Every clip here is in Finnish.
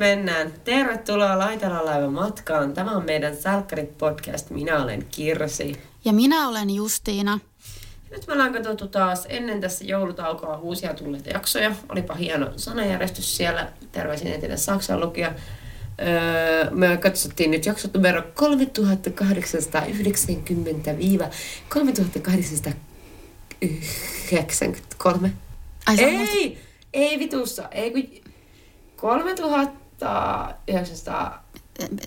mennään. Tervetuloa Laitala laivan matkaan. Tämä on meidän Salkkarit podcast. Minä olen Kirsi. Ja minä olen Justiina. Nyt me ollaan katsottu taas ennen tässä joulutaukoa uusia tulleita jaksoja. Olipa hieno sanajärjestys siellä. Terveisin entinen Saksan lukija. Öö, me katsottiin nyt jaksot numero 3890-3893. Ai, Ei! Ei vitussa. Ei kun 3900...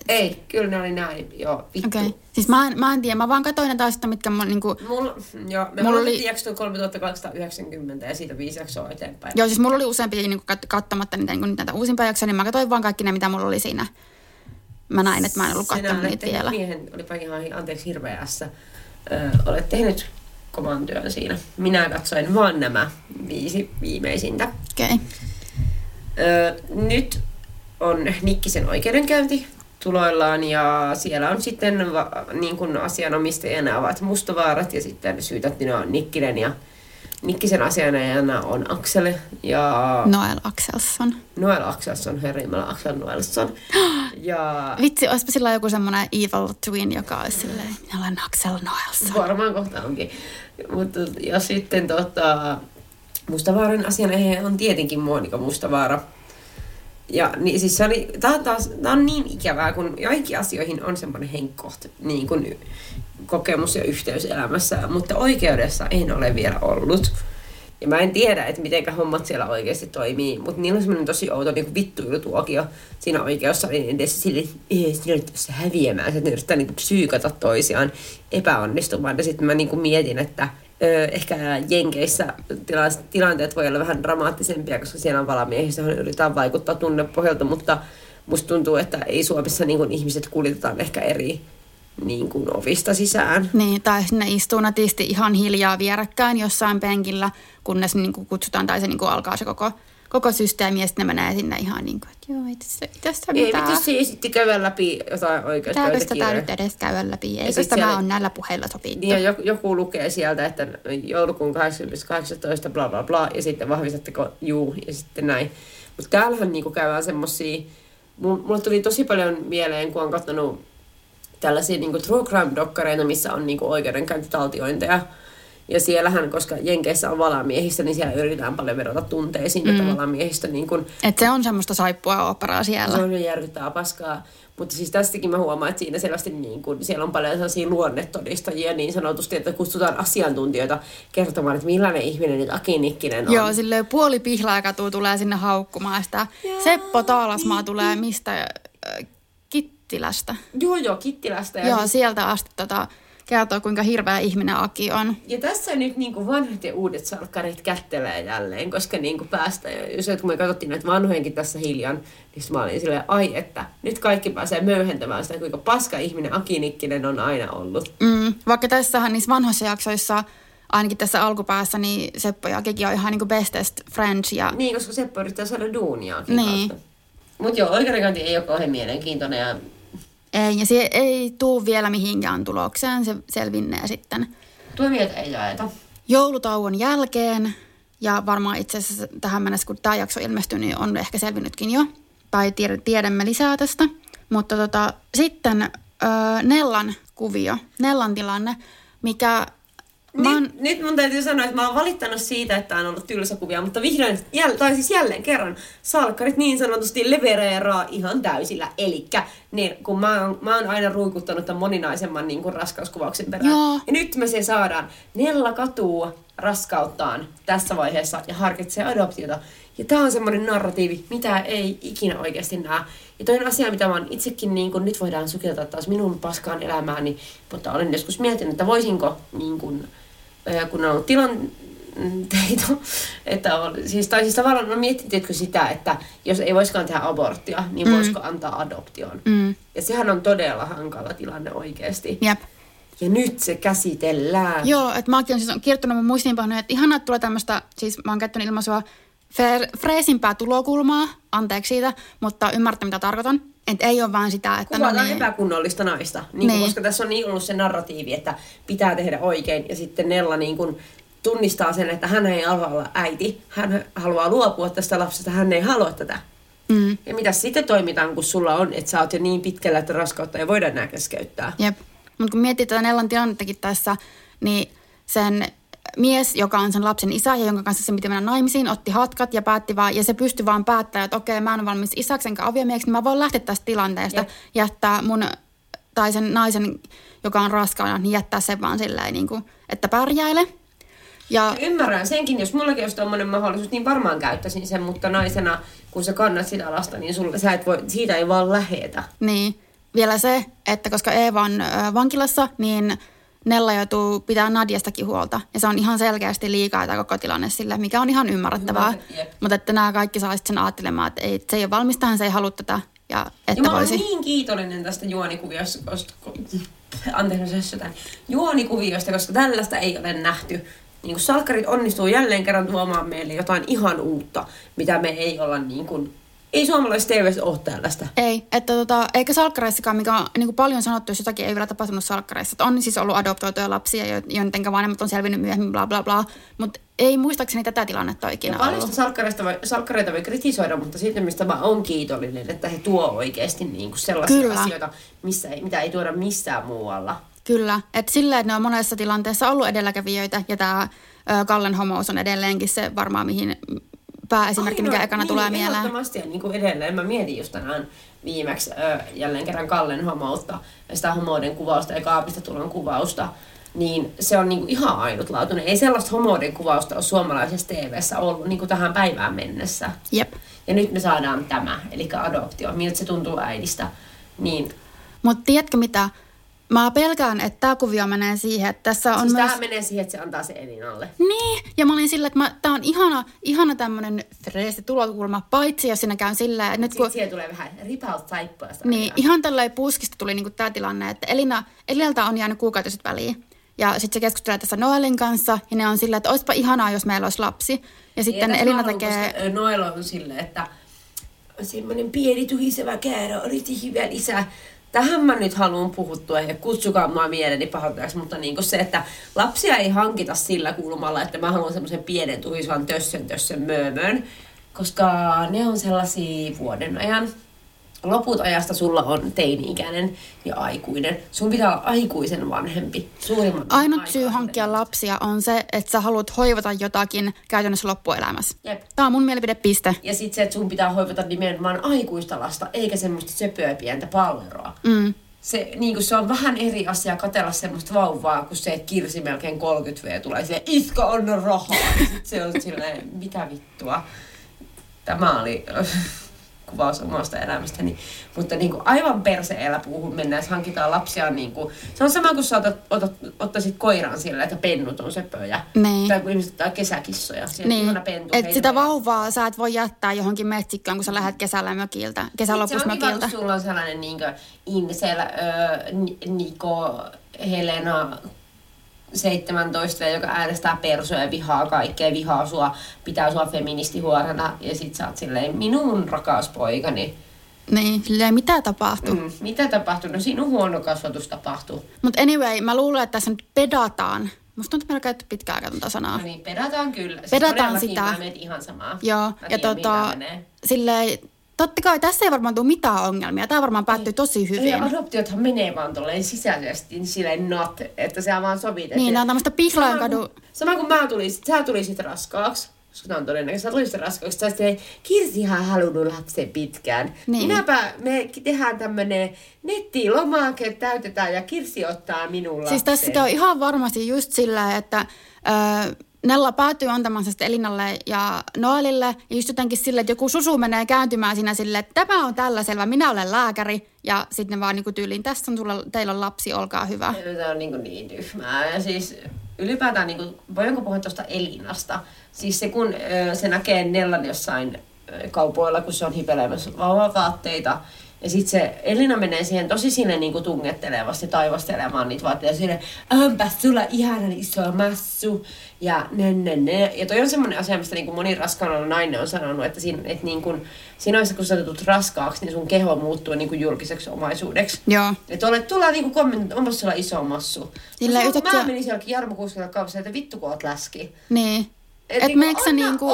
Ei, kyllä ne oli näin. Joo, vittu. Okei. Okay. Siis mä en, mä en tiedä, mä vaan katsoin ne taas, mitkä mä niinku... Mulla, joo, me Mulla oli- jaksoa 3290 ja siitä viisi jaksoa eteenpäin. Joo, siis mulla oli useampia niinku kat- katsomatta niitä, niinku, näitä uusimpia jaksoja, niin mä katsoin vaan kaikki ne, mitä mulla oli siinä. Mä näin, että mä en ollut katsonut niitä tehnyt vielä. Miehen, olipa ihan, anteeksi, hirveässä. Ö, olet tehnyt kovan työn siinä. Minä katsoin vaan nämä viisi viimeisintä. Okei. Okay. Ö, nyt on Nikkisen oikeudenkäynti tuloillaan ja siellä on sitten va, niin kuin asianomistajana ovat Mustavaarat ja sitten syytettynä on Nikkinen ja Nikkisen asianajana on Aksel ja Noel Axelsson. Noel Akselsson, herra Jumala, Aksel Noelsson. Ja Vitsi, olisipa sillä joku semmoinen evil twin, joka olisi silleen, minä olen Axel Noelsson. varmaan kohta onkin. Mutta, ja sitten tota, Mustavaaran asianajaja on tietenkin Monika Mustavaara. Ja niin, siis se oli, tää, on taas, tää on niin ikävää, kun joihinkin asioihin on semmoinen henkkoht, niin kuin kokemus ja yhteys elämässä, mutta oikeudessa en ole vielä ollut. Ja mä en tiedä, että miten hommat siellä oikeasti toimii, mutta niillä on semmoinen tosi outo niin vittuilutuokio siinä oikeussalin edessä sille, ei sinä nyt tässä häviämään, että ne yrittää niin psyykata toisiaan epäonnistumaan. Ja sitten mä niin mietin, että ehkä Jenkeissä tila- tilanteet voi olla vähän dramaattisempia, koska siellä on valamiehistä, johon yritetään vaikuttaa tunnepohjalta, mutta musta tuntuu, että ei Suomessa niin ihmiset kuljetetaan ehkä eri niin kuin ovista sisään. Niin, tai ne istuu natisti ihan hiljaa vierekkäin jossain penkillä, kunnes niin kuin kutsutaan tai se niin kuin alkaa se koko, koko systeemi ja sitten ne menee sinne ihan niin kuin, että joo, ei tässä, ei tässä Ei mitään. vittu, se esitti käydellä läpi jotain Pitääkö sitä tää oikeuspöytäkirjoja. nyt edes käydä läpi? Eikö sit tämä siellä- on näillä puheilla sopittu? Niin joku, joku lukee sieltä, että joulukuun 18, bla bla bla, ja sitten vahvistatteko juu, ja sitten näin. Mutta täällähän niinku käydään semmosia, mulle tuli tosi paljon mieleen, kun on katsonut tällaisia niinku true crime-dokkareita, missä on niinku oikeudenkäyntitaltiointeja. Ja siellähän, koska Jenkeissä on valamiehistä, niin siellä yritetään paljon vedota tunteisiin, mm. että valamiehistä niin kun, Et se on semmoista saippua operaa siellä. se on jo järkyttävää paskaa. Mutta siis tästäkin mä huomaan, että siinä selvästi niin kun, siellä on paljon sellaisia luonnetodistajia niin sanotusti, että kutsutaan asiantuntijoita kertomaan, että millainen ihminen nyt Aki Nikkinen on. Joo, silleen puoli pihlaa tulee sinne haukkumaan sitä. Seppo Taalasmaa tulee mistä? Äh, Kittilästä. joo, joo, Kittilästä. Ja, Joo, siis, sieltä asti tota, kertoo, kuinka hirveä ihminen Aki on. ja tässä nyt niin kuin vanhat ja uudet salkkarit kättelee jälleen, koska niin kuin päästään, ja jos kun me katsottiin näitä vanhojenkin tässä hiljan, niin mä olin silleen, ai että nyt kaikki pääsee möyhentämään sitä, kuinka paska ihminen Aki Nikkinen on aina ollut. Mm, vaikka tässähän niissä vanhoissa jaksoissa, ainakin tässä alkupäässä, niin Seppo ja Kiki on ihan niinku bestest friends. Ja... Niin, koska Seppo yrittää saada duuniaakin Niin. Mutta joo, oikeudenkäynti ei ole kauhean mielenkiintoinen ja ja se ei tuu vielä mihinkään tulokseen, se selvinnee sitten tuomioita ei jaeta. joulutauon jälkeen. Ja varmaan itse asiassa tähän mennessä, kun tämä jakso ilmestyy, niin on ehkä selvinnytkin jo. Tai tied- tiedämme lisää tästä. Mutta tota, sitten öö, Nellan kuvio, Nellan tilanne, mikä... Mä oon, Nyt, nyt mun täytyy sanoa, että mä oon valittanut siitä, että on ollut tylsä kuvia, mutta vihdoin, jäl, tai siis jälleen kerran, salkkarit niin sanotusti levereeraa ihan täysillä. Elikkä niin, kun mä oon, mä oon aina ruikuttanut tämän moninaisemman niin kuin raskauskuvauksen perään. Joo. Ja nyt me se saadaan. Nella katuu raskauttaan tässä vaiheessa ja harkitsee adoptiota. Ja tää on semmoinen narratiivi, mitä ei ikinä oikeasti näe. Ja toinen asia, mitä mä oon itsekin, niin kun nyt voidaan sukeltaa taas minun paskaan elämääni, mutta olen joskus miettinyt, että voisinko, niin kun, kun on ollut tilan, teitä, että on, siis, tai siis tavallaan no mietitkö sitä, että jos ei voisikaan tehdä aborttia, niin mm. voisiko antaa adoption. Mm. Ja sehän on todella hankala tilanne oikeasti. Jep. Ja nyt se käsitellään. Joo, että mäkin olen siis kirjoittanut mun muistiinpanoja, että ihanaa, että tulee tämmöistä, siis mä oon käyttänyt ilmaisua freesimpää tulokulmaa, anteeksi siitä, mutta ymmärrätte mitä tarkoitan. Että ei ole vaan sitä, että Kuvataan no niin, epäkunnollista naista. Niin Niin. Koska tässä on niin ollut se narratiivi, että pitää tehdä oikein. Ja sitten Nella niin kuin tunnistaa sen, että hän ei halua olla äiti. Hän haluaa luopua tästä lapsesta. Hän ei halua tätä. mm, Ja mitä sitten toimitaan, kun sulla on, että sä oot jo niin pitkällä, että raskautta ei voida enää keskeyttää. jep. Mutta kun miettii tätä Nellan tilannettakin tässä, niin sen mies, joka on sen lapsen isä ja jonka kanssa se piti mennä naimisiin, otti hatkat ja päätti vaan, ja se pystyi vaan päättämään, että okei, mä en ole valmis isäksi enkä aviomieheksi, niin mä voin lähteä tästä tilanteesta, Jep. jättää mun, tai sen naisen, joka on raskaana, niin jättää sen vaan silleen, niin kuin, että pärjäile. Ja Ymmärrän senkin, jos mullakin olisi tuommoinen mahdollisuus, niin varmaan käyttäisin sen, mutta naisena, kun sä kannat sitä lasta, niin sulla, sä et voi, siitä ei vaan lähetä. Niin, vielä se, että koska Eeva on vankilassa, niin Nella joutuu pitää Nadjastakin huolta. Ja se on ihan selkeästi liikaa tämä koko tilanne sille, mikä on ihan ymmärrettävää. Mutta että nämä kaikki saa sen ajattelemaan, että ei, se ei ole valmis tähän, se ei halua tätä. Ja että Ja mä olen voisi. niin kiitollinen tästä juonikuviosta, koska, anteeksi, juonikuviosta, koska tällaista ei ole nähty. Niin kuin salkkarit onnistuu jälleen kerran tuomaan meille jotain ihan uutta, mitä me ei olla niin kuin, ei suomalaisessa TVssä ole tällaista. Ei, että tota, eikä salkkareissakaan, mikä on niin kuin paljon sanottu, jos jotakin ei vielä tapahtunut salkkareissa. Että on siis ollut adoptoituja lapsia, jo- joiden vanhemmat on selvinnyt myöhemmin, bla bla bla. Mutta ei muistaakseni tätä tilannetta ole Ja ikinä paljon salkkareista voi, salkkareita voi kritisoida, mutta siitä, mistä mä oon kiitollinen, että he tuo oikeasti niin kuin sellaisia Kyllä. asioita, missä ei, mitä ei tuoda missään muualla. Kyllä, että sillä, että ne on monessa tilanteessa ollut edelläkävijöitä ja tämä Kallen homous on edelleenkin se varmaan mihin pääesimerkki, mikä ekana niin, tulee mieleen. Ehdottomasti ja niin kuin edelleen. Mä mietin just tänään viimeksi ö, jälleen kerran Kallen homoutta, ja sitä homouden kuvausta ja kaapista tulon kuvausta. Niin se on niinku ihan ainutlaatuinen. Ei sellaista homouden kuvausta ole suomalaisessa TVssä ollut niinku tähän päivään mennessä. Jep. Ja nyt me saadaan tämä, eli adoptio. Miltä se tuntuu äidistä. Niin Mutta tiedätkö mitä? Mä pelkään, että tämä kuvio menee siihen, että tässä on siis myös... menee siihen, että se antaa se Elinalle. Niin, ja mä olin sillä, että mä, tää on ihana, ihana tämmönen freesi tulokulma, paitsi jos siinä käy silleen, että nyt Sitten kun... siihen tulee vähän ripaus saippuasta. Niin, ihan tällä puskista tuli niinku tämä tilanne, että Elina, Elinalta on jäänyt kuukautiset väliin. Ja sitten se keskustelee tässä Noelin kanssa, ja ne on sillä, että olisipa ihanaa, jos meillä olisi lapsi. Ja sitten Ei, Elina haluan, tekee... Noel on silleen, että semmoinen pieni tuhiseva käärö olisi hyvä lisä. Tähän mä nyt haluan puhuttua ja kutsukaa mua mieleni pahoittajaksi, mutta niin se, että lapsia ei hankita sillä kulmalla, että mä haluan semmoisen pienen tuhisevan tössön tössön möömön, koska ne on sellaisia vuoden ajan. Loput ajasta sulla on teini-ikäinen ja aikuinen. Sun pitää olla aikuisen vanhempi. Suurimman Ainut aikaa syy hankkia lapsia on se, että sä haluat hoivata jotakin käytännössä loppuelämässä. Jep. Tämä on mun mielipidepiste. Ja sitten se, että sun pitää hoivata nimenomaan aikuista lasta, eikä semmoista söpöä pientä palleroa. Mm. Se, niin se on vähän eri asia katella semmoista vauvaa, kun se, että Kirsi melkein 30 V tulee silleen, iska on rahaa. Ja sit se on silleen, mitä vittua. Tämä oli kuvaus omasta elämästäni. Mutta niin kuin aivan perse puuhun mennään, jos hankitaan lapsia. Niin kuin, se on sama kuin sä otat, otat, ottaisit koiran sillä, että pennut on söpöjä. Niin. Tai kun ihmiset ottaa kesäkissoja. Niin, pentu, että sitä vauvaa sä et voi jättää johonkin metsikköön, kun sä lähdet kesällä mökiltä, Se on kiva, kun sulla on sellainen niinkö Insel, ö, Ni- Niko, Helena 17, joka äänestää persoja ja vihaa kaikkea, vihaa sua, pitää sua feministihuorana ja sit sä oot silleen, minun rakas poikani. Niin, silleen mitä tapahtuu. Mm. Mitä tapahtuu? No sinun huono kasvatus tapahtuu. Mutta anyway, mä luulen, että tässä nyt pedataan. Musta tuntuu, että meillä on käytetty pitkään aikaa tuota sanaa. No niin, pedataan kyllä. Siis Pedataan todellakin sitä. Mä ihan samaa. Joo, Mä ja tiedän, tota, silleen, totta kai tässä ei varmaan tule mitään ongelmia. Tämä varmaan päättyy tosi hyvin. Ja adoptiothan menee vaan tolleen sisäisesti niin silleen not, että se vaan sovitettu. Niin, nämä on tämmöistä Pihlajan Sama kadu... sama kuin mä tulisin, sä tulisit raskaaksi, koska tämä on todennäköistä, sä tulisit raskaaksi, sä olisit, Kirsihan halunnut lapsen pitkään. Niin. Minäpä me tehdään tämmönen nettilomake, täytetään ja Kirsi ottaa minun lapsen. Siis tässä on ihan varmasti just sillä, että ö, Nella päätyy antamaan sitten Elinalle ja Noelille. Ja just jotenkin sille, että joku susu menee kääntymään siinä sille, että tämä on tällä selvä, minä olen lääkäri. Ja sitten vaan niin kuin tyyliin, tässä on sulla, teillä on lapsi, olkaa hyvä. Tämä on niin, niin tyhmää. Ja siis ylipäätään, niin kuin, voidaanko puhua tuosta Elinasta? Siis se, kun se näkee Nellan jossain kaupoilla, kun se on hipelemässä vauvavaatteita, ja sitten se Elina menee siihen tosi sinne niinku tungettelevasti taivastelemaan niitä vaatteita. Sinne, onpa sulla ihana iso massu. Ja ne, ne, ne. Ja toi on semmoinen asia, mistä niinku moni raskaana nainen on sanonut, että siinä, et niinku, siinä vaiheessa, kun sä tulet raskaaksi, niin sun keho muuttuu niinku julkiseksi omaisuudeksi. Joo. Että olet, tullaan niinku kommentit, onpa sulla iso massu. Sillä Mä- yhtäkkiä- Mä menin sielläkin Jarmo Kuskilla kaupassa, että vittu kun oot läski. Niin. Et Et niinku, sä anna niinku,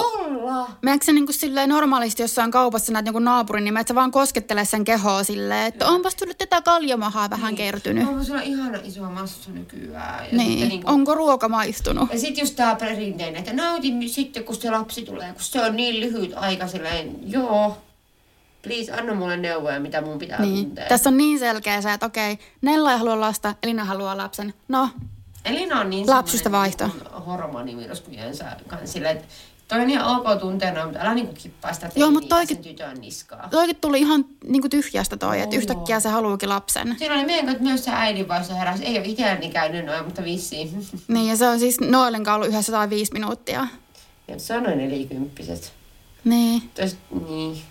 sä niinku silleen normaalisti jossain kaupassa näet jonkun naapurin, niin sä vaan koskettele sen kehoa silleen, että onpas tullut tätä kaljamahaa vähän kertynyt. Onpa sulla ihana iso massu nykyään. Ja Niin, niinku- onko ruoka maistunut? Ja sitten just tää perinteinen, että nautin sitten, kun se lapsi tulee, kun se on niin lyhyt aika silleen, joo, please anna mulle neuvoja, mitä mun pitää Niin. tuntea. Tässä on niin selkeä se, että okei, Nella ei halua lasta, Elina haluaa lapsen. No, Elina on niin Lapsista semmonen vaihto. hormonimyrskyjensä kanssa silleen, että toi on ihan ok tunteena, mutta älä niinku kippaa sitä Joo, mut teiniä toikin- sen tytön niskaa. toikin tuli ihan niinku tyhjästä toi, että Joo. yhtäkkiä se haluukin lapsen. Siinä oli meidän kanssa myös se äidinvaisto heräsi. Ei ole itselläni käynyt noin, mutta vissiin. Niin, ja se on siis Noelen kanssa ollut yhdessä tai viisi minuuttia. Ja se on noin nelikymppiset. Niin. Tos, niin.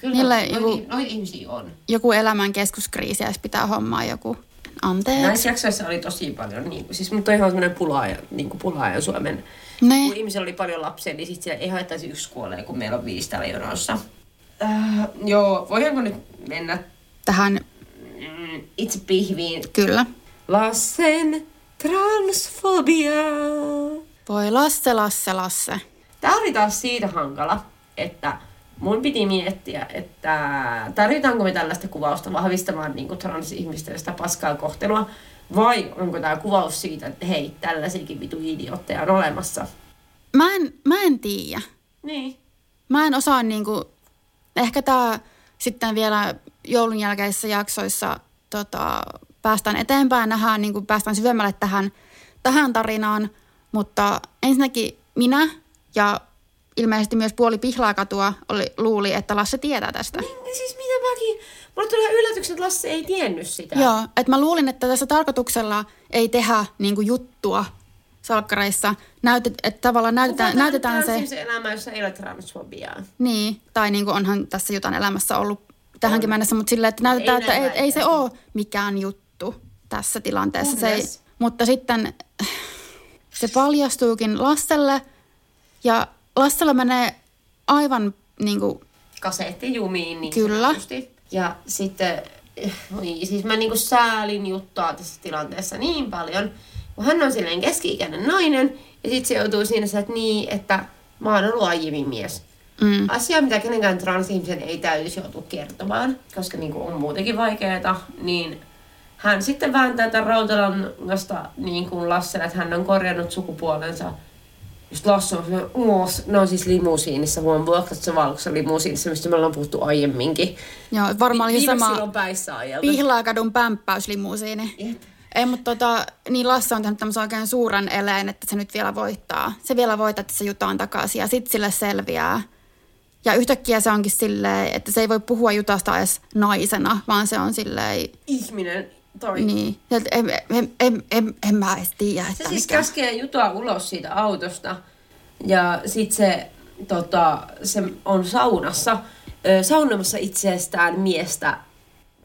Kyllä noita, joku- noita ihmisiä on. Joku elämän keskuskriisi sit pitää hommaa joku. Anteeksi. Näissä jaksoissa oli tosi paljon, niin siis mutta ihan semmoinen pulaaja, niin kuin pulaaja Suomen. Ne. Kun ihmisellä oli paljon lapsia, niin sitten siellä ei haittaisi yksi kuolee, kun meillä on viisi täällä jonossa. Äh, joo, voidaanko nyt mennä Tähän mm, itse pihviin? kyllä. Lassen transfobia. Voi Lasse, Lasse, Lasse. Tämä oli taas siitä hankala, että mun piti miettiä, että tarvitaanko me tällaista kuvausta vahvistamaan niin transihmisten sitä paskaa kohtelua, vai onko tämä kuvaus siitä, että hei, tällaisiakin vitu idiootteja on olemassa. Mä en, mä en tiedä. Niin. Mä en osaa niinku, ehkä tää sitten vielä joulun jälkeisissä jaksoissa tota, päästään eteenpäin, nähdään, niinku, päästään syvemmälle tähän, tähän tarinaan, mutta ensinnäkin minä ja ilmeisesti myös puoli pihlaakatua oli, luuli, että Lasse tietää tästä. Niin, siis mitä mäkin, mulle tuli ihan yllätyksen, että Lasse ei tiennyt sitä. Joo, että mä luulin, että tässä tarkoituksella ei tehdä niinku juttua salkkareissa, Näytet, että tavallaan näytetään, Kuvataan näytetään se, transihmisen elämä, jossa ei ole transfobiaa. niin, tai niinku onhan tässä Jutan elämässä ollut tähänkin mennessä, mutta silleen, että näytetään, Ei että ei, ei se ole mikään juttu tässä tilanteessa. Se ei, mutta sitten se paljastuukin Lasselle ja Lassella menee aivan niin kuin, Kasetti jumiin niin Kyllä. sanotusti. Ja sitten, oi, siis mä niinku säälin juttua tässä tilanteessa niin paljon, kun hän on silleen keski-ikäinen nainen, ja sitten se joutuu siinä että niin, että mä oon ollut aiemmin mies. mm, Asia, mitä kenenkään transihmisen ei täytyisi joutua kertomaan, koska niinku on muutenkin vaikeaa, niin hän sitten vääntää tämän rautalangasta niin kuin Lasselle, että hän on korjannut sukupuolensa. Just Lasse on semmoinen, uos, ne on siis limusiinissa, huom, vuokrattu valkoisessa limusiinissa, mistä me ollaan puhuttu aiemminkin. joo, varmaan oli se sama. Pihlaakadun pämppäyslimusiini. Jep. Ei, mutta tota, niin Lasse on tehnyt tämmöisen oikein suuren eleen, että se nyt vielä voittaa. Se vielä voittaa, että se jutaan takaisin ja sitten sille selviää. Ja yhtäkkiä se onkin silleen, että se ei voi puhua jutasta edes naisena, vaan se on silleen, Ihminen, toi. niin. Että En, en, en, en, en mä edes tiedä, että Se siis mikä. käskee Jutaa ulos siitä autosta ja sit se, tota, se on saunassa, ö, saunomassa itsestään miestä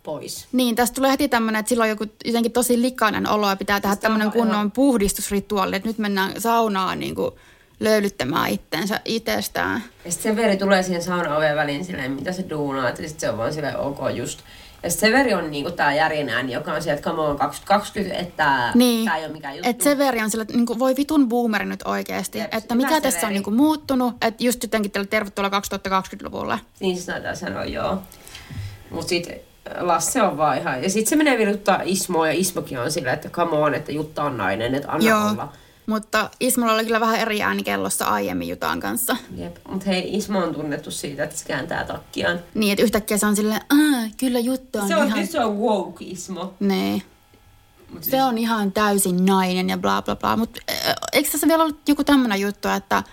pois. Niin, tästä tulee heti tämmöinen, että silloin on joku jotenkin tosi likainen olo ja pitää tehdä tämmöinen kunnon ihan- puhdistusrituaali, että nyt mennään saunaan niin kuin löylyttämään itsensä itsestään. Ja sit Severi tulee siihen saunaoven väliin silleen, mitä se duunaa, että sit se on vaan silleen ok just. Ja Severi on niinku tää järjenääni, joka on sieltä, että come on 2020, että Niin, tää ei ole mikään juttu. että Severi on sillä, että niin kuin, voi vitun boomeri nyt oikeasti. Jep, että mikä tässä on Severi. niin kuin, muuttunut, että just jotenkin teille tervetuloa 2020-luvulle. Niin se näyttää sanoa, joo. Mut sit Lasse on vaan ihan... Ja sit se menee viruttaa Ismoa ja Ismokin on silleen, että come on, että Jutta on nainen, että anna Joo, olla. Mutta Ismolla oli kyllä vähän eri ääni kellossa aiemmin Jutan kanssa. Jep. Mut hei, Ismo on tunnettu siitä, että se kääntää takkiaan. Niin, että yhtäkkiä se on silleen, kyllä juttu on Se on, ihan... se on woke Ismo. Niin. Mut siis, Se on ihan täysin nainen ja bla bla bla. Mutta eikö tässä vielä ollut joku tämmöinen juttu, että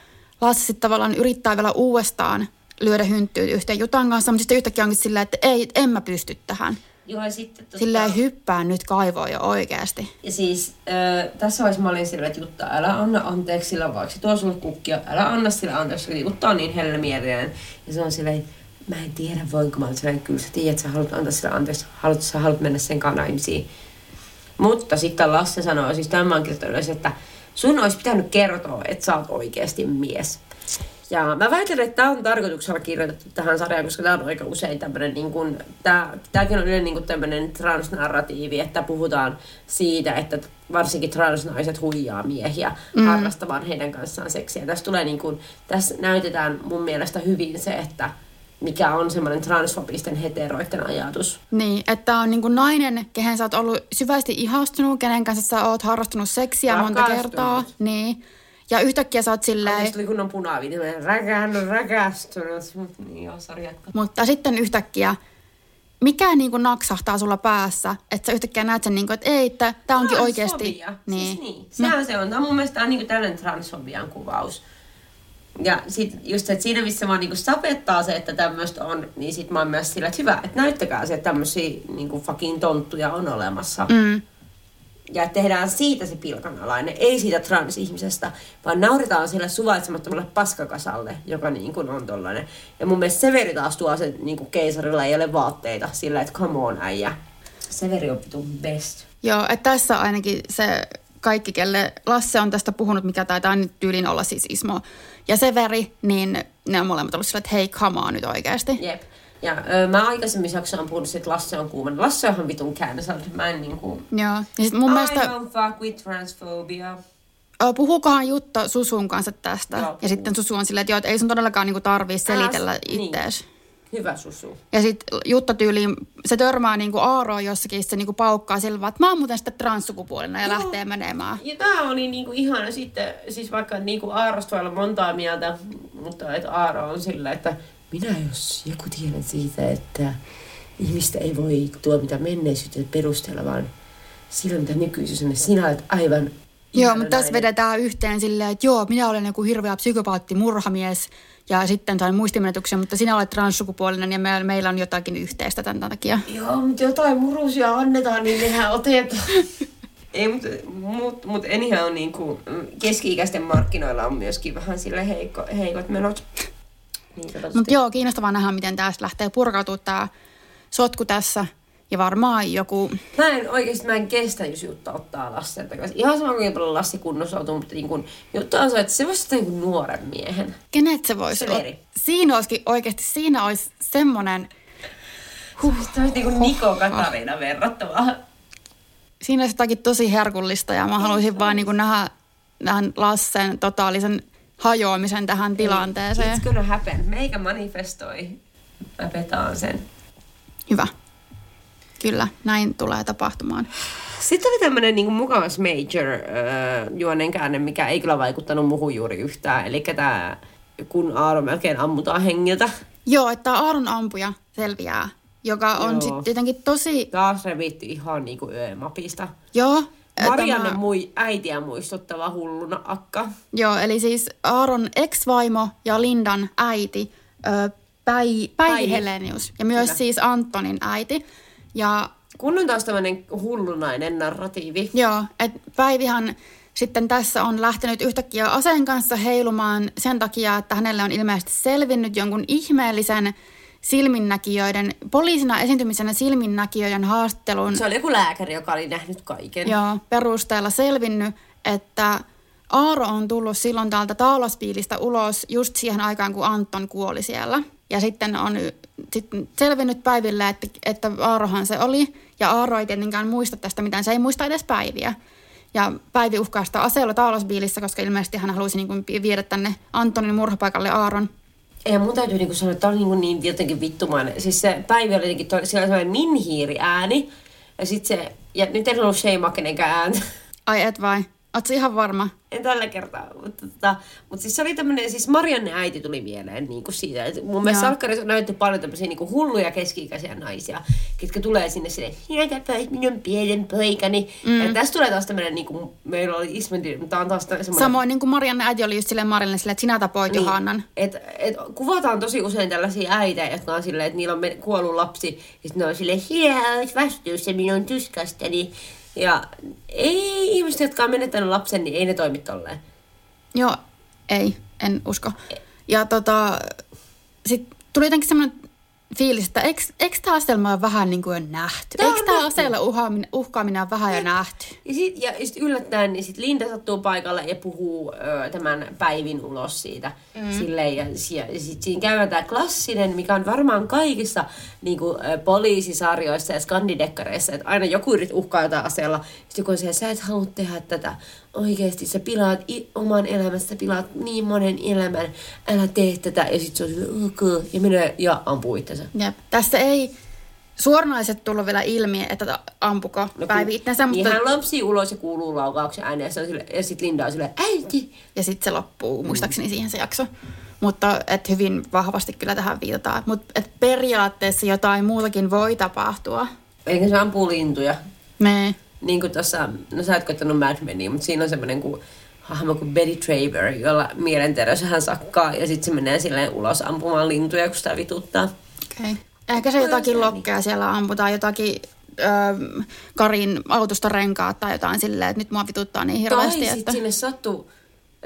Lasse sitten tavallaan yrittää vielä uudestaan lyödä hynttyä yhteen Jutan kanssa, mutta sitten yhtäkkiä onkin silleen, että ei, en mä pysty tähän. Joo, sitten... Tota... Silleen hyppää nyt kaivoon jo oikeasti. Ja siis äh, tässä vaiheessa mä olin silleen, että Jutta, älä anna anteeksi sillä, vaikka se tuo sulle kukkia, älä anna sillä anteeksi, koska Jutta on niin hellemielinen. Ja se on silleen, mä en tiedä voinko mä olla silleen, kyllä sä tiedät, että sä haluat antaa sillä anteeksi, haluat, sä haluat mennä sen kanaimisiin. Mutta sitten Lasse sanoi, siis tämän mä oon että sun olisi pitänyt kertoa, että sä oot oikeasti mies. Ja mä väitän, että tämä on tarkoituksella kirjoitettu tähän sarjaan, koska tämä on aika usein tämmöinen, niin kuin, tää, tämäkin on yleensä niin tämmöinen transnarratiivi, että puhutaan siitä, että varsinkin transnaiset huijaa miehiä mm. harrastamaan heidän kanssaan seksiä. Tässä, tulee niin kuin, tässä näytetään mun mielestä hyvin se, että mikä on semmoinen transfobisten heteroiden ajatus. Niin, että on niin kuin nainen, kehen sä oot ollut syvästi ihastunut, kenen kanssa sä oot harrastunut seksiä Rakastunut. monta kertaa. Niin. Ja yhtäkkiä sä oot silleen... Sitten tuli kunnon punaviini, räkään, rakastunut. Niin joo, sorry, Mutta sitten yhtäkkiä, mikä niin kuin naksahtaa sulla päässä, että sä yhtäkkiä näet sen, niin kuin, että ei, että tämä onkin oikeasti... Siis niin. Siis niin. Sehän no. se on. Tämä on mun mielestä on niin kuin tällainen transfobian kuvaus. Ja sit just, että siinä missä vaan niinku sapettaa se, että tämmöistä on, niin sit mä oon myös sillä, että hyvä, että näyttäkää se, että tämmöisiä niinku fucking tonttuja on olemassa. Mm ja tehdään siitä se pilkanalainen, ei siitä transihmisestä, vaan nauretaan sille suvaitsemattomalle paskakasalle, joka niin kuin on tollainen. Ja mun mielestä Severi taas tuo se niin kuin keisarilla ei ole vaatteita sillä, että come on äijä. Severi on vitun best. Joo, että tässä ainakin se kaikki, kelle Lasse on tästä puhunut, mikä taitaa nyt tyylin olla siis Ismo ja Severi, niin ne on molemmat ollut sillä, että hei, come on nyt oikeasti. Jep. Ja öö, mä aikaisemmin jaksossa on puhunut, että Lasse on kuuma. Lasse onhan vitun cancelled. Mä en niinku... Joo. Ja sit mun I mielestä... don't fuck with transphobia. Puhukohan Jutta Susun kanssa tästä. Joo, ja sitten Susu on silleen, että, joo, että ei sun todellakaan niinku tarvii selitellä Äs, ittees. Niin. Hyvä susu. Ja sitten Jutta tyyliin, se törmää niinku Aaroon jossakin, se niinku paukkaa sillä että mä oon muuten sitten transsukupuolinen ja Joo. lähtee menemään. Ja tää oli niinku ihana sitten, siis vaikka niinku Aarosta voi olla montaa mieltä, mutta että Aaro on sillä, että minä jos joku tiedän siitä, että ihmistä ei voi tuomita menneisyyteen perusteella, vaan sillä mitä nykyisyys on, sinä olet aivan Joo, mutta tässä vedetään yhteen silleen, että joo, minä olen joku hirveä psykopaatti, murhamies ja sitten sain muistimenetyksen, mutta sinä olet transsukupuolinen ja me, meillä on jotakin yhteistä tämän takia. Joo, mutta jotain murusia annetaan, niin nehän otetaan. Ei, mutta mut, mut enihän on niin kuin, keski-ikäisten markkinoilla on myöskin vähän sille heikko, heikot menot. Niin, Mutta joo, kiinnostavaa nähdä, miten tästä lähtee purkautumaan tämä sotku tässä. Ja varmaan joku... Mä en oikeasti, mä en kestä, jos Jutta ottaa Lasselta takaisin. Ihan sama kuin paljon Lassi kunnossautuu, mutta niin kun, Jutta on se, että se voisi ottaa niin nuoren miehen. Kenet se voisi olla? Siinä olisikin oikeasti, siinä olisi semmoinen... Huh, se olisi niin kuin Niko Katarina verrattavaa. Siinä olisi jotakin tosi herkullista ja mä haluaisin vaan niin nähdä, nähdä Lassen totaalisen hajoamisen tähän tilanteeseen. It's gonna happen. Meikä manifestoi. Mä petaan sen. Hyvä. Kyllä, näin tulee tapahtumaan. Sitten oli tämmöinen niin mukavas major äh, juonen käänne, mikä ei kyllä vaikuttanut muuhun juuri yhtään. Eli tämä, kun Aaron melkein ammutaan hengiltä. Joo, että Aaron ampuja selviää, joka on sitten tietenkin tosi... Taas revitty ihan niinku öömapista. Joo, Marianne tämä... mui äitiä muistuttava hulluna akka. Joo, eli siis Aaron ex-vaimo ja Lindan äiti, ö, Päi, Päivi Helenius. Ja myös Kyllä. siis Antonin äiti. Ja, Kun on taas tämmöinen hullunainen narratiivi. Joo, että Päivihan sitten tässä on lähtenyt yhtäkkiä aseen kanssa heilumaan sen takia, että hänelle on ilmeisesti selvinnyt jonkun ihmeellisen silminnäkijöiden, poliisina esiintymisenä silminnäkijöiden haastattelun. Se oli joku lääkäri, joka oli nähnyt kaiken. Joo, perusteella selvinnyt, että Aaro on tullut silloin täältä taalaspiilistä ulos just siihen aikaan, kun Anton kuoli siellä. Ja sitten on sitten selvinnyt Päiville, että, että Aarohan se oli. Ja Aaro ei tietenkään muista tästä mitään, se ei muista edes Päiviä. Ja Päivi uhkaa sitä aseella taalaspiilissä, koska ilmeisesti hän halusi niin kuin viedä tänne Antonin murhapaikalle Aaron ja mun täytyy niinku sanoa, että tämä oli niinku niin jotenkin vittumainen. Siis se Päivi oli jotenkin, toi, siellä oli sellainen minhiiri ääni. Ja sit se, ja nyt en ollut sheimaa kenenkään ääntä. Ai et vai? Oletko ihan varma? En tällä kertaa, mutta, tota, mutta siis se oli tämmöinen, siis Marianne äiti tuli mieleen niin kuin siitä, että mun mielestä. Salkkarissa näytti paljon tämmöisiä niin kuin hulluja keski-ikäisiä naisia, ketkä tulee sinne silleen, sinä pois minun pienen poikani. Mm. Ja tästä tulee taas tämmöinen, niin kuin, meillä oli Ismendi, mutta tää on taas semmoinen... Samoin niin kuin Marianne äiti oli just silleen Marille silleen, että sinä tapoit niin. Johannan. Et, et, kuvataan tosi usein tällaisia äitejä, jotka on silleen, että niillä on kuollut lapsi, ja sitten ne on silleen, sinä olet vastuussa minun tuskastani. Ja ei ihmiset, jotka on menettänyt lapsen, niin ei ne toimi tolleen. Joo, ei, en usko. Ja tota, sit tuli jotenkin semmoinen fiilis, että eikö, eikö tämä asetelma ole vähän niin kuin jo nähty? On eikö tämä aseella uhkaaminen, uhkaaminen ole vähän jo nähty? Ja sitten ja sit yllättäen niin sit Linda sattuu paikalle ja puhuu ö, tämän päivin ulos siitä. Mm. Silleen, ja, ja, sitten siinä käydään tämä klassinen, mikä on varmaan kaikissa niin kuin, ö, poliisisarjoissa ja skandidekkareissa, että aina joku yrit uhkaa jotain aseella. Sitten joku on se, sä et halua tehdä tätä. Oikeasti sä pilaat i- oman elämästä, pilaat niin monen elämän. Älä tee tätä. Ja sitten se on. Ja menee ja ampuu itsensä. Jep. Tässä ei suoranaiset tullut vielä ilmi, että ampuko no, Päivi itsensä, niin mutta... hän lopsii ulos ja kuuluu laukauksen ääneen. Ja, sille- ja sitten Linda on silleen, äiti. Ja sitten se loppuu, muistaakseni siihen se jakso. Mutta et hyvin vahvasti kyllä tähän viitataan. Mutta periaatteessa jotain muutakin voi tapahtua. Eikä se ampuu lintuja. Me. Niin kuin tuossa, no sä et koittanut Mad Menia, mutta siinä on semmoinen kuin hahmo kuin Betty Traver, jolla mielenterveys hän sakkaa ja sitten se menee silleen ulos ampumaan lintuja, kun sitä vituttaa. Okay. Ehkä se jotakin lokkeja siellä amputaan, jotakin ö, Karin autosta renkaat tai jotain silleen, että nyt mua vituttaa niin hirveästi. Tai että... sinne sattui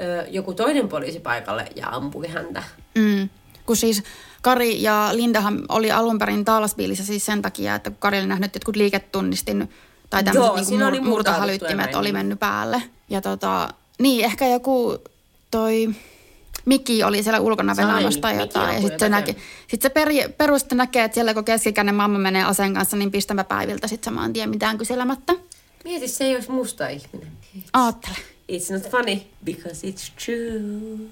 ö, joku toinen poliisi paikalle ja ampui häntä. Mm. Kun siis Kari ja Lindahan oli alun perin Taalasbiilissä siis sen takia, että kun Kari oli nähnyt jotkut liiketunnistin tai tämmöiset Joo, niin oli mur- ja murtohälyttimet oli mennyt päälle. Ja tota, niin ehkä joku toi Miki oli siellä ulkona venaamassa tai jotain. Ja sitten se, näki, sit se peri, peruste näkee, että siellä kun keskikäinen mamma menee aseen kanssa, niin pistämä päiviltä sitten samaan tien mitään kyselemättä. Mieti, se ei olisi musta ihminen. Aattele. It's not funny, because it's true.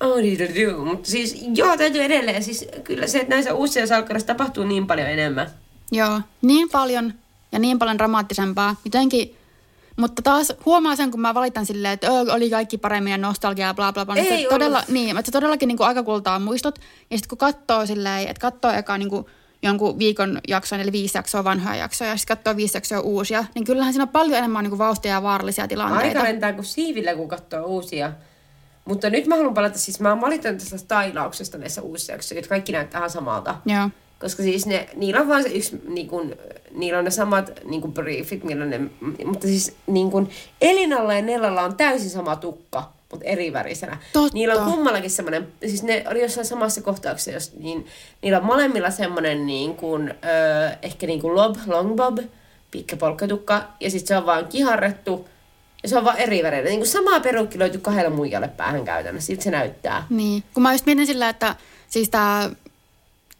Oh, do, do. Mutta siis, joo, täytyy edelleen. Siis kyllä se, että näissä uusissa salkkarissa tapahtuu niin paljon enemmän. Joo, niin paljon ja niin paljon dramaattisempaa. Jotenkin, mutta taas huomaa sen, kun mä valitan silleen, että "Ö, oli kaikki paremmin ja nostalgia ja bla bla bla. niin Ei se todella, ollut. niin, että se todellakin niin kuin aika kultaa muistot. Ja sitten kun katsoo silleen, että katsoo eka niin kuin jonkun viikon jakson, eli viisi jaksoa vanhoja jaksoja, ja sitten katsoo viisi jaksoa uusia, niin kyllähän siinä on paljon enemmän niin kuin vauhtia ja vaarallisia tilanteita. Aika lentää kuin siivillä, kun katsoo uusia. Mutta nyt mä haluan palata, siis mä oon valittanut tästä stylauksesta näissä uusissa jaksoissa, että kaikki näyttää ihan samalta. Joo. Koska siis ne, niillä on vaan se yksi, niin kun, niillä on ne samat niin kun briefit, millä ne, mutta siis niin kun Elinalla ja Nellalla on täysin sama tukka, mutta eri värisenä. Totta. Niillä on kummallakin semmoinen, siis ne oli jossain samassa kohtauksessa, jos, niin niillä on molemmilla semmoinen niin kuin, öö, ehkä niin kuin lob, long bob, pitkä polkkatukka, ja sitten se on vaan kiharrettu, ja se on vaan eri värinen. Niin kuin sama perukki löytyy kahdelle muijalle päähän käytännössä, siltä se näyttää. Niin, kun mä just mietin sillä, että siis tämä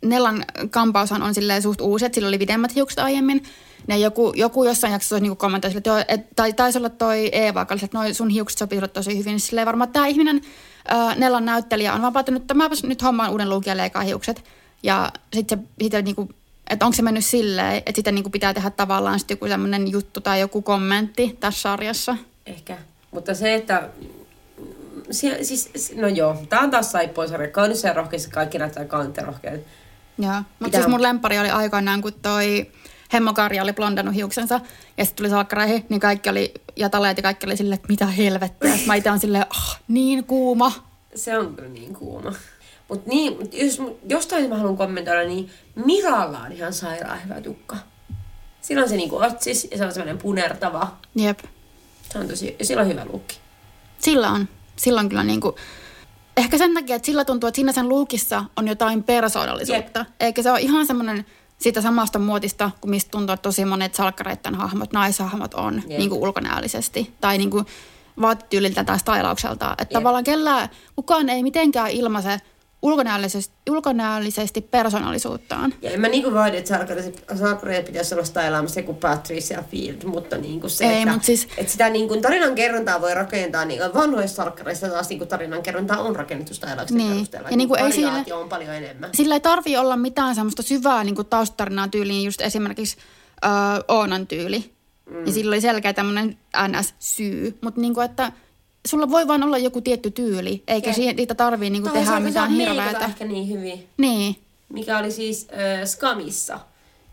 Nellan kampaushan on silleen suht uusi, että sillä oli pidemmät hiukset aiemmin. Ja joku, joku jossain jaksossa niinku kommentoi sille, että joo, et, tai taisi olla toi Eeva, että noi sun hiukset sopii sulle tosi hyvin. Siis Silleen varmaan tämä ihminen, äh, Nellan näyttelijä, on vaan päättänyt, että mäpäs nyt hommaan uuden luukin leikaa hiukset. Ja sitten se, niinku, että onko se mennyt silleen, että sitten niinku pitää tehdä tavallaan sitten joku sellainen juttu tai joku kommentti tässä sarjassa. Ehkä. Mutta se, että... Si- siis, no joo, tää on taas saippuasarja. Kaunissa ja rohkeissa kaikki näyttää rohkeita. Joo, mutta siis mun lempari oli aikoinaan, kun toi Hemmo Karja oli blondannut hiuksensa ja sitten tuli salkkareihin, niin kaikki oli, ja taleet ja kaikki oli silleen, että mitä helvettiä. Mä itse on silleen, ah, niin kuuma. Se on kyllä niin kuuma. Mutta niin, mut jos, jostain mä haluan kommentoida, niin Miralla on ihan sairaan hyvä tukka. Sillä on se niinku otsis ja se on semmoinen punertava. Jep, Se on tosi, ja sillä on hyvä lukki. sillä on. Sillä on kyllä niinku, ehkä sen takia, että sillä tuntuu, että siinä sen luukissa on jotain persoonallisuutta. Eikä se ole ihan semmoinen siitä samasta muotista, kun mistä tuntuu, että tosi monet salkkareiden hahmot, naishahmot on Jep. niin kuin ulkonäöllisesti. Tai niin kuin tai stylaukselta. Että Jep. tavallaan kellään, kukaan ei mitenkään ilmaise ulkonäöllisesti, ulkonäöllisesti persoonallisuuttaan. Ja en mä niinku vaadi, että salkkareet pitäisi olla stylaamassa joku Patricia Field, mutta niinku se, Ei, että, mut siis- että sitä niinku tarinan kerrontaa voi rakentaa, niin vanhoissa salkkareissa taas niinku tarinan kerrontaa on rakennettu stylauksen Niin. perusteella. Ja niinku ei variaatio sille- on paljon enemmän. Sillä ei tarvi olla mitään semmoista syvää niin kuin taustatarinaa tyyliin, just esimerkiksi äh, Oonan tyyli. Mm. Ja sillä oli selkeä tämmöinen NS-syy. Mutta niinku, että sulla voi vaan olla joku tietty tyyli, eikä Jep. si- niitä tarvii niinku se tehdä mitään hirveätä. ehkä niin hyvin. Niin, Mikä oli siis äh, Skamissa.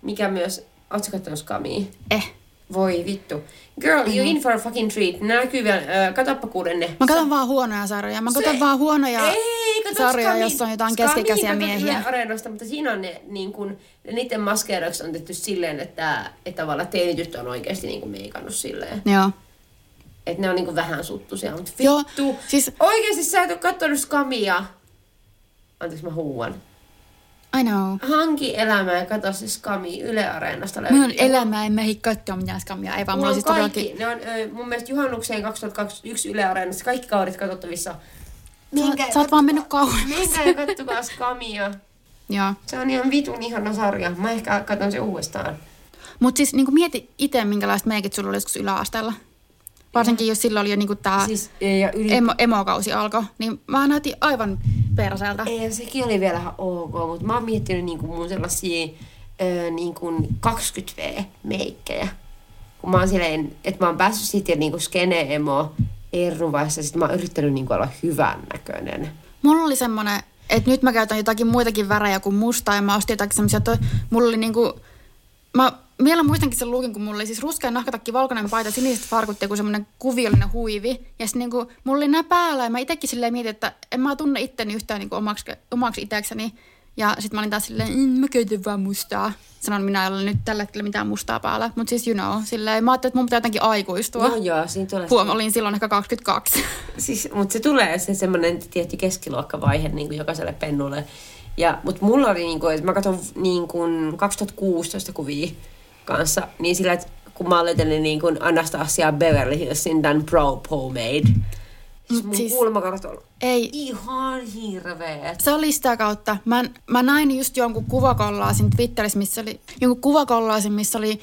Mikä myös... Ootko kattonut Skamia? eh. Voi vittu. Girl, you in for a fucking treat. Nää näkyy vielä. Äh, katoppa kuuden ne. Mä katson vaan huonoja sarjoja. Mä katson Se- vaan huonoja Ei, sarjoja, Skami. jossa on jotain Skami keskikäisiä miehiä. Areenasta, mutta siinä on ne, niin kun, niiden maskeeraukset on tehty silleen, että, että tavallaan teinityttö on oikeasti niin meikannut silleen. Joo. Että ne on niin kuin vähän suttusia, mutta Joo, vittu. siis- Oikeasti sä et ole kattonut Skamia. Anteeksi mä huuan. I know. Hanki elämää ja katso se Skami Yle Areenasta Mun löytyy. elämä en mehi katsoa mitään skamia. Ei vaan, mulla Mulla on siis kaikki. todellakin... Ne on mun mielestä juhannukseen 2021 Yle Areenassa kaikki kaudet katsottavissa. Sä, sä oot vaan mennyt kauemmas. Menkää ja kattokaa Skamia. Joo. Se on ihan vitun ihana sarja. Mä ehkä katson sen uudestaan. Mut siis niinku mieti itse, minkälaiset meikit sulla oli joskus yläasteella. Varsinkin jos silloin oli jo niinku tää Siis, ja yli... emo, emokausi alkoi, niin mä näytin aivan perseeltä. Ei, sekin oli vielä ihan ok, mutta mä oon miettinyt niinku mun sellaisia ö, niinku 20V-meikkejä. Kun mä oon silleen, että mä oon päässyt siitä niinku skene-emo eruvaiheessa, sit mä oon yrittänyt niinku olla hyvän näköinen. Mulla oli semmonen, että nyt mä käytän jotakin muitakin värejä kuin mustaa ja mä ostin jotakin semmosia, että mulla oli niinku, mä vielä muistankin sen lukin, kun mulla oli siis ruskea nahkatakki, valkoinen paita, siniset farkut ja joku semmonen kuviollinen huivi. Ja sitten niinku, mulla oli nää päällä ja mä itekin silleen mietin, että en mä tunne itteni yhtään niinku omaksi, omaksi itekseni. Ja sitten mä olin taas silleen, mm, mä käytän vaan mustaa. Sanon minä ei ole nyt tällä hetkellä mitään mustaa päällä. Mutta siis you know, silleen, mä ajattelin, että mun pitää jotenkin aikuistua. Joo, joo, siinä tulee... Huom, olin silloin ehkä 22. Siis, mutta se tulee se semmoinen tietty keskiluokkavaihe niin kuin jokaiselle pennulle. Ja, mutta mulla oli, niin kuin, että mä katson niin kuin 2016 kuvia kanssa, niin sillä, että kun mä aloitin niin kuin Anastasia Beverly Hillsin tämän Pro Pomade, siis mun siis- kulmakarvat on Ei, ihan hirveet. Se oli sitä kautta. Mä, mä näin just jonkun kuvakollaasin Twitterissä, missä oli jonkun kuvakollaasin, missä oli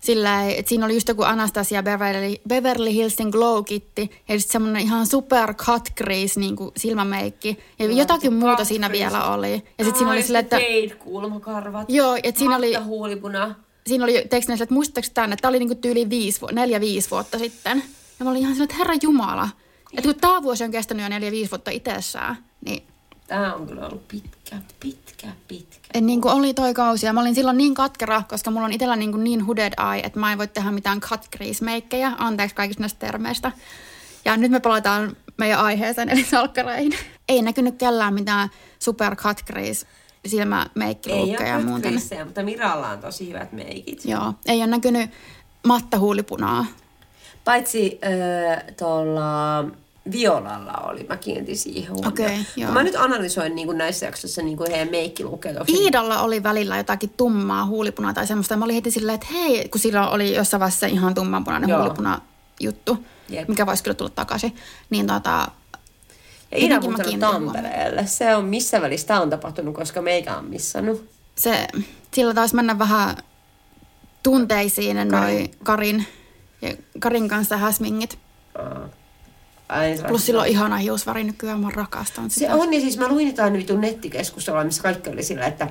sillä että siinä oli just joku Anastasia Beverly, Beverly Hillsin glow kitti ja sitten semmoinen ihan super cut crease niin kuin silmämeikki. Ja Joo, jotakin muuta siinä crease. vielä oli. Ja sitten siinä oli sillä, että... Kulmakarvat. Joo, että siinä oli, huulipuna. Siinä oli tekstinä, että muistatteko tämän, että tämä oli niinku tyyli viisi, vu- neljä, viisi vuotta sitten. Ja mä olin ihan sillä, että herra Jumala. Että kun tämä vuosi on kestänyt jo neljä, viisi vuotta itsessään, niin Tää on kyllä ollut pitkä, pitkä, pitkä. En niin kuin oli toi kausi ja mä olin silloin niin katkera, koska mulla on itsellä niin, kuin niin hooded eye, että mä en voi tehdä mitään cut crease meikkejä. Anteeksi kaikista näistä termeistä. Ja nyt me palataan meidän aiheeseen, eli salkkareihin. Ei näkynyt kellään mitään super cut crease Ei silmämeikkiluukkeja ja ole muuten. Christian, mutta Miralla on tosi hyvät meikit. Joo, ei ole näkynyt mattahuulipunaa. Paitsi äh, tuolla Violalla oli, mä kiinnitin siihen huomiota. Okei, joo. Mä nyt analysoin niin näissä jaksoissa niin heidän meikkilukeet. Iidalla oli välillä jotakin tummaa huulipunaa tai semmoista. Mä olin heti silleen, että hei, kun sillä oli jossain vaiheessa ihan tummanpunainen Joo. huulipuna juttu, Jep. mikä voisi kyllä tulla takaisin. Niin tota, Ja Iida on muuttanut Tampereelle. Se on missä välissä tämä on tapahtunut, koska meikä on missannut. se, sillä taisi mennä vähän tunteisiin Karin. noi Karin, ja Karin kanssa häsmingit. Se Plus sillä on ihana hiusväri nykyään, mä rakastan Se sitä. on, niin siis mä luin jotain vitun nettikeskustelua, missä kaikki oli sillä, että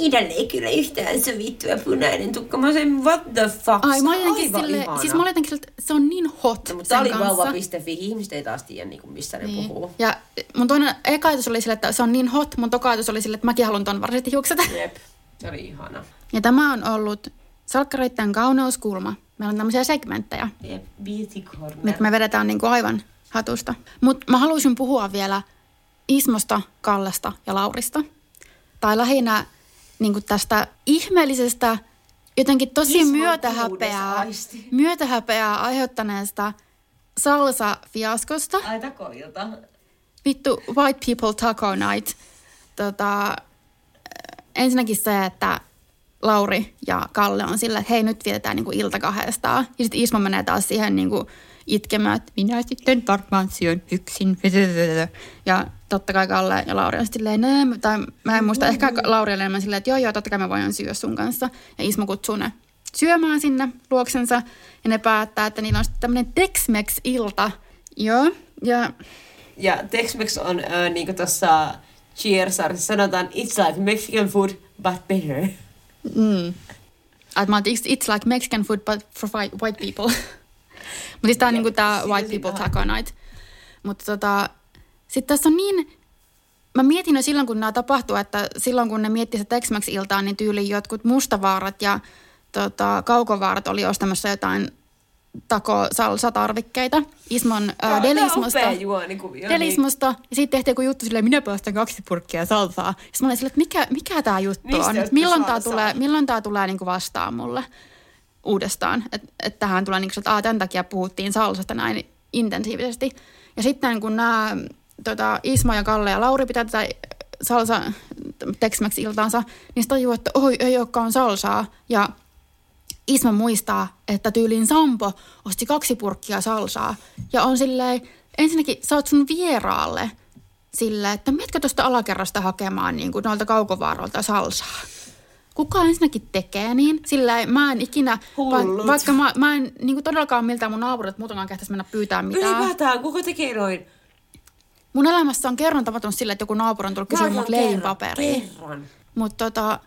Iidalle ei kyllä yhtään se vittu ja punainen tukka. Mä sanoin, what the fuck? Ai, mä olin jotenkin sille, ihana. siis mä olin jotenkin, että se on niin hot No, mutta sen oli vauva.fi, ihmiset ei taas tiedä, niin kuin, missä ne Niin. puhuu. Ja mun toinen eka ajatus oli sille, että se on niin hot, mun toka ajatus oli sille, että mäkin haluan ton varaiset hiukset. Jep, se oli ihana. Ja tämä on ollut salkkareitten kauneuskulma. Meillä on tämmöisiä segmenttejä, Jep, beauty corner. mitkä me vedetään niin kuin aivan hatusta. Mutta mä haluaisin puhua vielä Ismosta, Kallesta ja Laurista. Tai lähinnä niin kuin tästä ihmeellisestä, jotenkin tosi Ismon myötähäpeää, myötähäpeää aiheuttaneesta salsa-fiaskosta. Ai takoilta. Vittu, white people taco night. Tota, ensinnäkin se, että Lauri ja Kalle on sillä, että hei nyt vietetään niinku ilta kahdestaan. Ja sitten Ismo menee taas siihen niinku itkemään, että minä sitten varmaan syön yksin. Ja totta kai Kalle ja Lauri on silleen, tai mä en muista, ehkä Lauri oli enemmän silleen, että joo joo, totta kai mä voin syödä sun kanssa. Ja Ismo kutsuu ne syömään sinne luoksensa. Ja ne päättää, että niillä on sitten tämmöinen Tex-Mex-ilta. Joo, ja Ja Tex-Mex on äh, niinku tossa Cheers-sarjassa sanotaan, it's like Mexican food, but better. Mm. Mä it's, it's like Mexican food but for white, people. Mutta siis tää on niinku tää white people taco night. Mutta tota, sitten tässä on niin, mä mietin jo silloin, kun nämä tapahtuu, että silloin kun ne miettii se Tex-Mex-iltaan, niin tyyliin jotkut mustavaarat ja tota, kaukovaarat oli ostamassa jotain tako salsa-tarvikkeita. Ismon äh, Delismosta. juonikuvio, niin- Delismosta. Ja sitten tehtiin joku juttu silleen, minä päästän kaksi purkkia salsaa. Sitten mä olin silleen, että mikä, mikä tämä juttu Mistä on? milloin tämä tulee, milloin tää tulee niinku vastaan mulle uudestaan? Että et tähän tulee niinku, että tämän takia puhuttiin salsasta näin intensiivisesti. Ja sitten kun nämä tota, Ismo ja Kalle ja Lauri pitää tätä salsa tex iltaansa, niin sitten tajuu, että oi, ei olekaan salsaa. Ja Isma muistaa, että tyyliin Sampo osti kaksi purkkia salsaa. Ja on silleen, ensinnäkin sä oot sun vieraalle silleen, että metkö tuosta alakerrasta hakemaan niin kuin noilta kaukovaarolta salsaa. Kuka ensinnäkin tekee niin? Sillä mä en ikinä, va- vaikka mä, mä en niin kuin todellakaan miltään mun naapurit muutenkaan kehtäisi mennä pyytää mitään. Ylipäätään, kuka tekee noin? Mun elämässä on kerran tapahtunut silleen, että joku naapuri on tullut kysyä mut. Kerran. Mutta tota,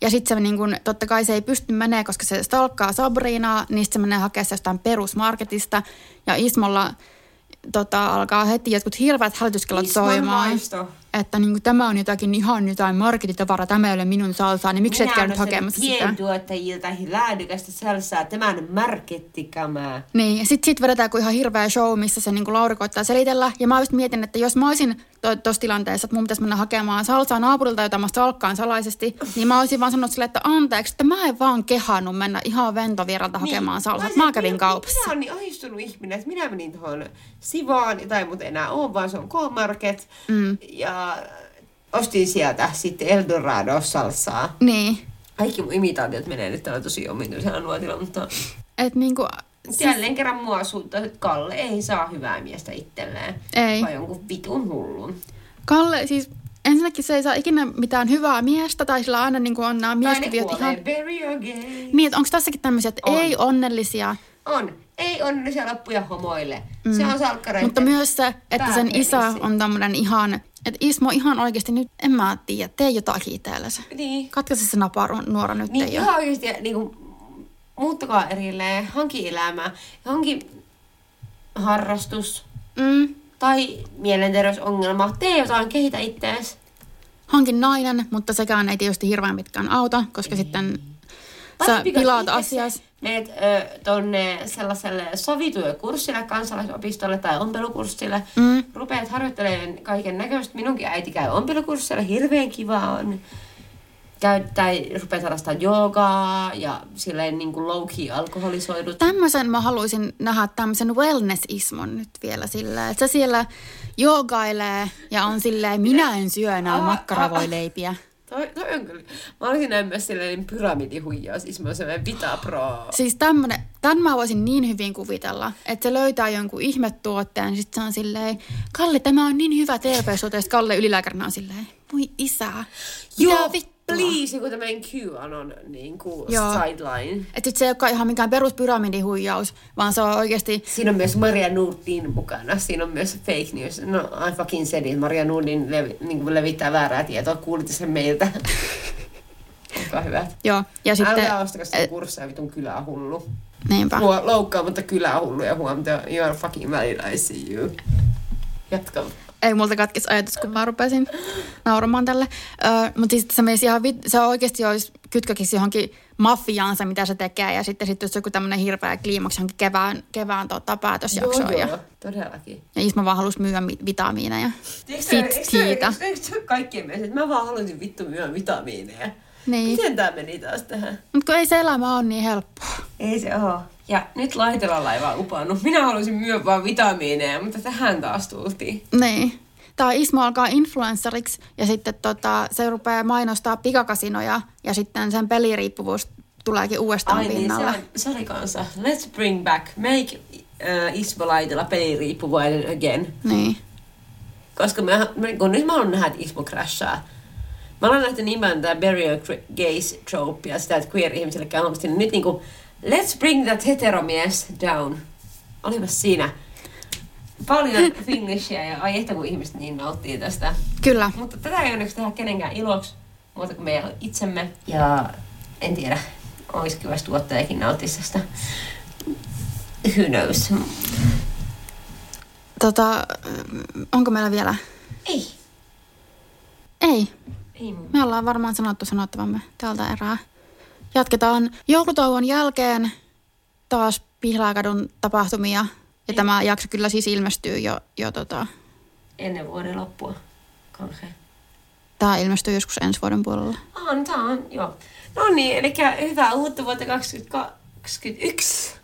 ja sitten se niin kun, totta kai se ei pysty menee, koska se stalkkaa Sabrinaa, niin se menee hakemaan jostain perusmarketista. Ja Ismolla tota, alkaa heti jotkut hirveät hälytyskellot soimaan. maisto. Että niin tämä on jotakin ihan jotain marketitavaraa, tämä ei ole minun salsaa, niin miksi et käynyt hakemassa sitä? pientuottajilta laadukästä salsaa. Tämä on markettikamaa. Niin, ja sitten sit vedetään kuin ihan hirveä show, missä se niin Lauri koittaa selitellä. Ja mä just mietin, että jos mä olisin tuossa to, tilanteessa, että mun pitäisi mennä hakemaan salsaa naapurilta, jota mä salkkaan salaisesti, niin mä olisin vaan sanonut silleen, että anteeksi, että mä en vaan kehannut mennä ihan ventovieralta hakemaan salsaa. Mä, mä kävin kaupassa. Minä olen niin ahistunut ihminen, että minä menin tuohon Sivaan, tai mutta enää ole, vaan se on K-Market. Mm. Ja ostin sieltä sitten Eldorado salsaa. Niin, Kaikki mun imitaatiot menee nyt täällä tosi omituisella nuotilla, mutta että niinku, jälleen kerran mua suuttaa, että Kalle ei saa hyvää miestä itselleen. Ei. Vai jonkun vitun hullun. Kalle siis ensinnäkin se ei saa ikinä mitään hyvää miestä, tai sillä aina niin kuin on nämä mieskuviot ihan... Niin, onko tässäkin tämmöisiä, että On. ei onnellisia, On. Ei onnellisia loppuja homoille. Mm. Se on salkkareiden. Mutta myös se, että sen isä on tämmöinen ihan, että Ismo ihan oikeasti nyt, en mä tiedä, tee jotakin itsellesi. Niin. Katkaise se naparu nuora nyt Niin ei ole. ihan oikeasti niin kuin, muuttukaa erilleen, hanki elämää, hanki harrastus Mm. tai mielenterveysongelma. Tee jotain, kehitä ittees. Hankin nainen, mutta sekään ei tietysti hirveän pitkään auta, koska sitten sä pilaat asias. Meet ö, tonne sellaiselle sovituille kurssille, kansalaisopistolle tai ompelukurssille. Mm. Rupeat harjoittelemaan kaiken näköistä. Minunkin äiti käy ompelukurssilla, hirveän kiva on. Käy, tai rupeat harrastamaan joogaa ja silleen niin kuin low-key alkoholisoidut. Tämmöisen mä haluaisin nähdä tämmöisen wellness-ismon nyt vielä silleen, että se siellä joogailee ja on silleen, minä en syö enää Aa, makkaravoileipiä. Toi, toi on kyllä. Mä olisin näin myös sellainen pyramidihuijaus, siis mä sellainen Vita Pro. Siis tämmönen, tämän mä voisin niin hyvin kuvitella, että se löytää jonkun ihmetuotteen, niin sitten se on silleen, Kalle, tämä on niin hyvä terveystuote, ja sit Kalle ylilääkärinä on silleen, voi isä, mitä vittua? Please, joku tämmöinen QAnon niin kuin Joo. sideline. Että se ei olekaan ihan mikään peruspyramidihuijaus, vaan se on oikeasti, Siinä on myös Maria Nurdin mukana. Siinä on myös fake news. No, I fucking said it. Maria Nurdin levi, niin kuin levittää väärää tietoa. Kuulitte sen meiltä. Olkaa hyvät. joo, ja sitten, Älkää ostakaa sen kursseja, vitun kylähullu. niinpä. Mua loukkaa, mutta kylähullu ja huomta, you are fucking valid, I see you. Jatka. Ei multa katkesi ajatus, kun mä rupesin nauramaan tälle. Öö, mutta siis se, menisi ihan, vit- se oikeasti olisi kytkökisi johonkin mafiaansa, mitä se tekee. Ja sitten, sitten olisi joku tämmöinen hirveä kliimaksi johonkin kevään, kevään tota, päätösjaksoon. Joo, Ja, joo, todellakin. ja Isma vaan halusi myyä mi- vitamiineja. Eikö se- eikö se- eikö se- eikö se kaikkien mielestä, että mä vaan haluaisin vittu myydä vitamiineja. Niin. Miten tää meni taas tähän? Mutta kun ei se elämä ole niin helppoa. Ei se oo. Ja nyt laitelalla ei vaan upannut. Minä haluaisin myydä vaan vitamiineja, mutta tähän taas tultiin. Niin. Tämä Ismo alkaa influenceriksi ja sitten tota, se rupeaa mainostaa pikakasinoja ja sitten sen peliriippuvuus tuleekin uudestaan Ai niin, se, pinnalle. on, se oli kanssa. Let's bring back, make uh, Ismo Laitela peliriippuvainen again. Niin. Koska me, kun nyt mä haluan nähdä, että Ismo crashaa. Mä olen nähty tätä burial gr- gaze tropea, sitä, että queer-ihmisille käy. Niin nyt niinku, let's bring that heteromies down. Olipas siinä paljon finglishia ja ai että kun ihmiset niin nauttii tästä. Kyllä. Mutta tätä ei onneksi tehdä kenenkään iloksi, muuta kuin meidän itsemme. Ja en tiedä. olisi kiva, jos tuottajakin nauttisi sitä. Who knows? Tota, onko meillä vielä? Ei. Ei. Ei. Me ollaan varmaan sanottu sanottavamme tältä erää. Jatketaan joulutauon jälkeen taas Pihlaakadun tapahtumia. Ja tämä jakso kyllä siis ilmestyy jo, jo tota, Ennen vuoden loppua. Kauhea. tämä ilmestyy joskus ensi vuoden puolella. On, tää on, joo. No niin, eli hyvää uutta vuotta 2021.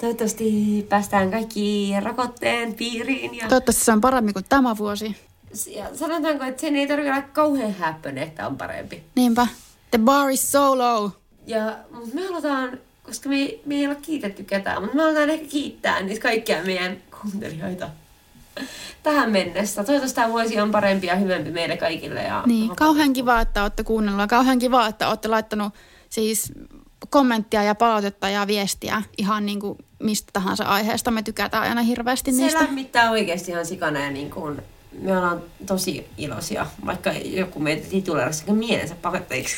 Toivottavasti päästään kaikki rokotteen piiriin. Ja, Toivottavasti se on paremmin kuin tämä vuosi. Ja sanotaanko, että sen ei tarvitse olla kauhean häppöinen, että on parempi. Niinpä. The bar is so low. Ja, mutta me halutaan, koska me, me ei olla kiitetty ketään, mutta me halutaan ehkä kiittää niitä kaikkia meidän kuuntelijoita tähän mennessä. Toivottavasti tämä vuosi on parempi ja hyvempi meille kaikille. Ja Niin, kauhean kiva, että olette kuunnellut kauhean kiva, että olette laittanut siis kommenttia ja palautetta ja viestiä ihan niin kuin mistä tahansa aiheesta. Me tykätään aina hirveästi Se niistä. lämmittää oikeasti ihan sikana ja niin kuin, me ollaan tosi iloisia, vaikka joku meitä tituleerasi mielensä pakotteiksi.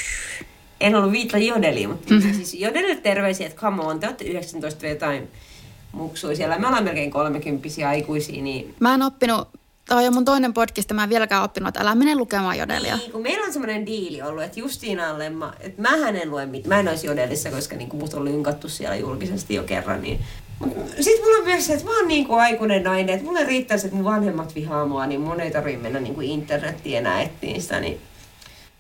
En ollut viitla jodeliin, mutta mm-hmm. siis jodelille terveisiä, että come on, te olette 19 vielä jotain muksui siellä. Me ollaan melkein 30 aikuisia, niin Mä en oppinut, tämä on jo mun toinen podcast, mä en vieläkään oppinut, että älä mene lukemaan jodelia. Niin, kun meillä on semmoinen diili ollut, että Justiinalle, mä, että mä en lue mit, mä en olisi jodelissa, koska niin mut on lynkattu siellä julkisesti jo kerran, niin sitten mulla on myös se, että mä oon niin kuin aikuinen nainen, että mulle riittäisi, että mun vanhemmat vihaa mua, niin mun ei tarvitse mennä niin kuin internettiin enää etsiin sitä, niin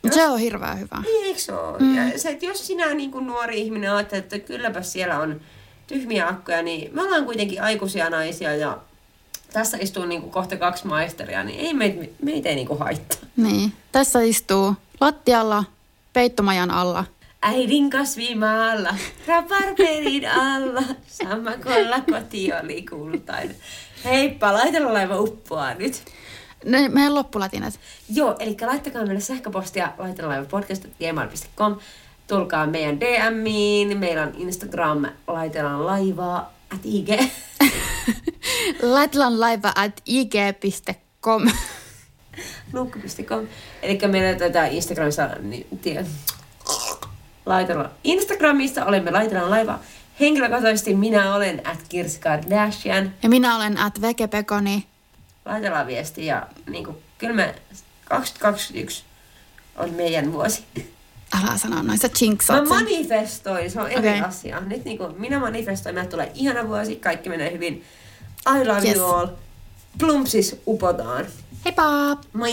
Mut se on hirveän hyvä. niin, eikö se ole? Mm. Ja se, että jos sinä niin kuin nuori ihminen ajattelet, että kylläpä siellä on tyhmiä akkoja, niin me ollaan kuitenkin aikuisia naisia ja tässä istuu niin kuin kohta kaksi maisteria, niin ei meitä, meitä ei niin kuin haittaa. Niin. Tässä istuu lattialla, peittomajan alla. Äidin kasvimaalla, raparperin alla, sammakolla koti oli kultainen. Heippa, laitella laiva uppoaa nyt. Ne, meidän loppulatinat. Joo, eli laittakaa meille sähköpostia laitelalaivapodcast.gmail.com. Tulkaa meidän DMiin, meillä on Instagram, laitellaan laivaa, at IG. Laitellaan laiva at ig.com. Lukko.com. Eli meillä tätä Instagramissa, niin, tie, laitellaan. Instagramissa olemme laitellaan laiva. Henkilökohtaisesti minä olen at Kirsi Kardashian. Ja minä olen at vekepekoni. laitellaan viestiä ja niin kuin, kyllä me 2021 on meidän vuosi. Älä sano noin, sä Mä manifestoin, se on eri okay. asia. Nyt niin kuin, minä manifestoin, meillä tulee ihana vuosi, kaikki menee hyvin. I love Yes. you all. Plumpsis upotaan. Heippa! Moi!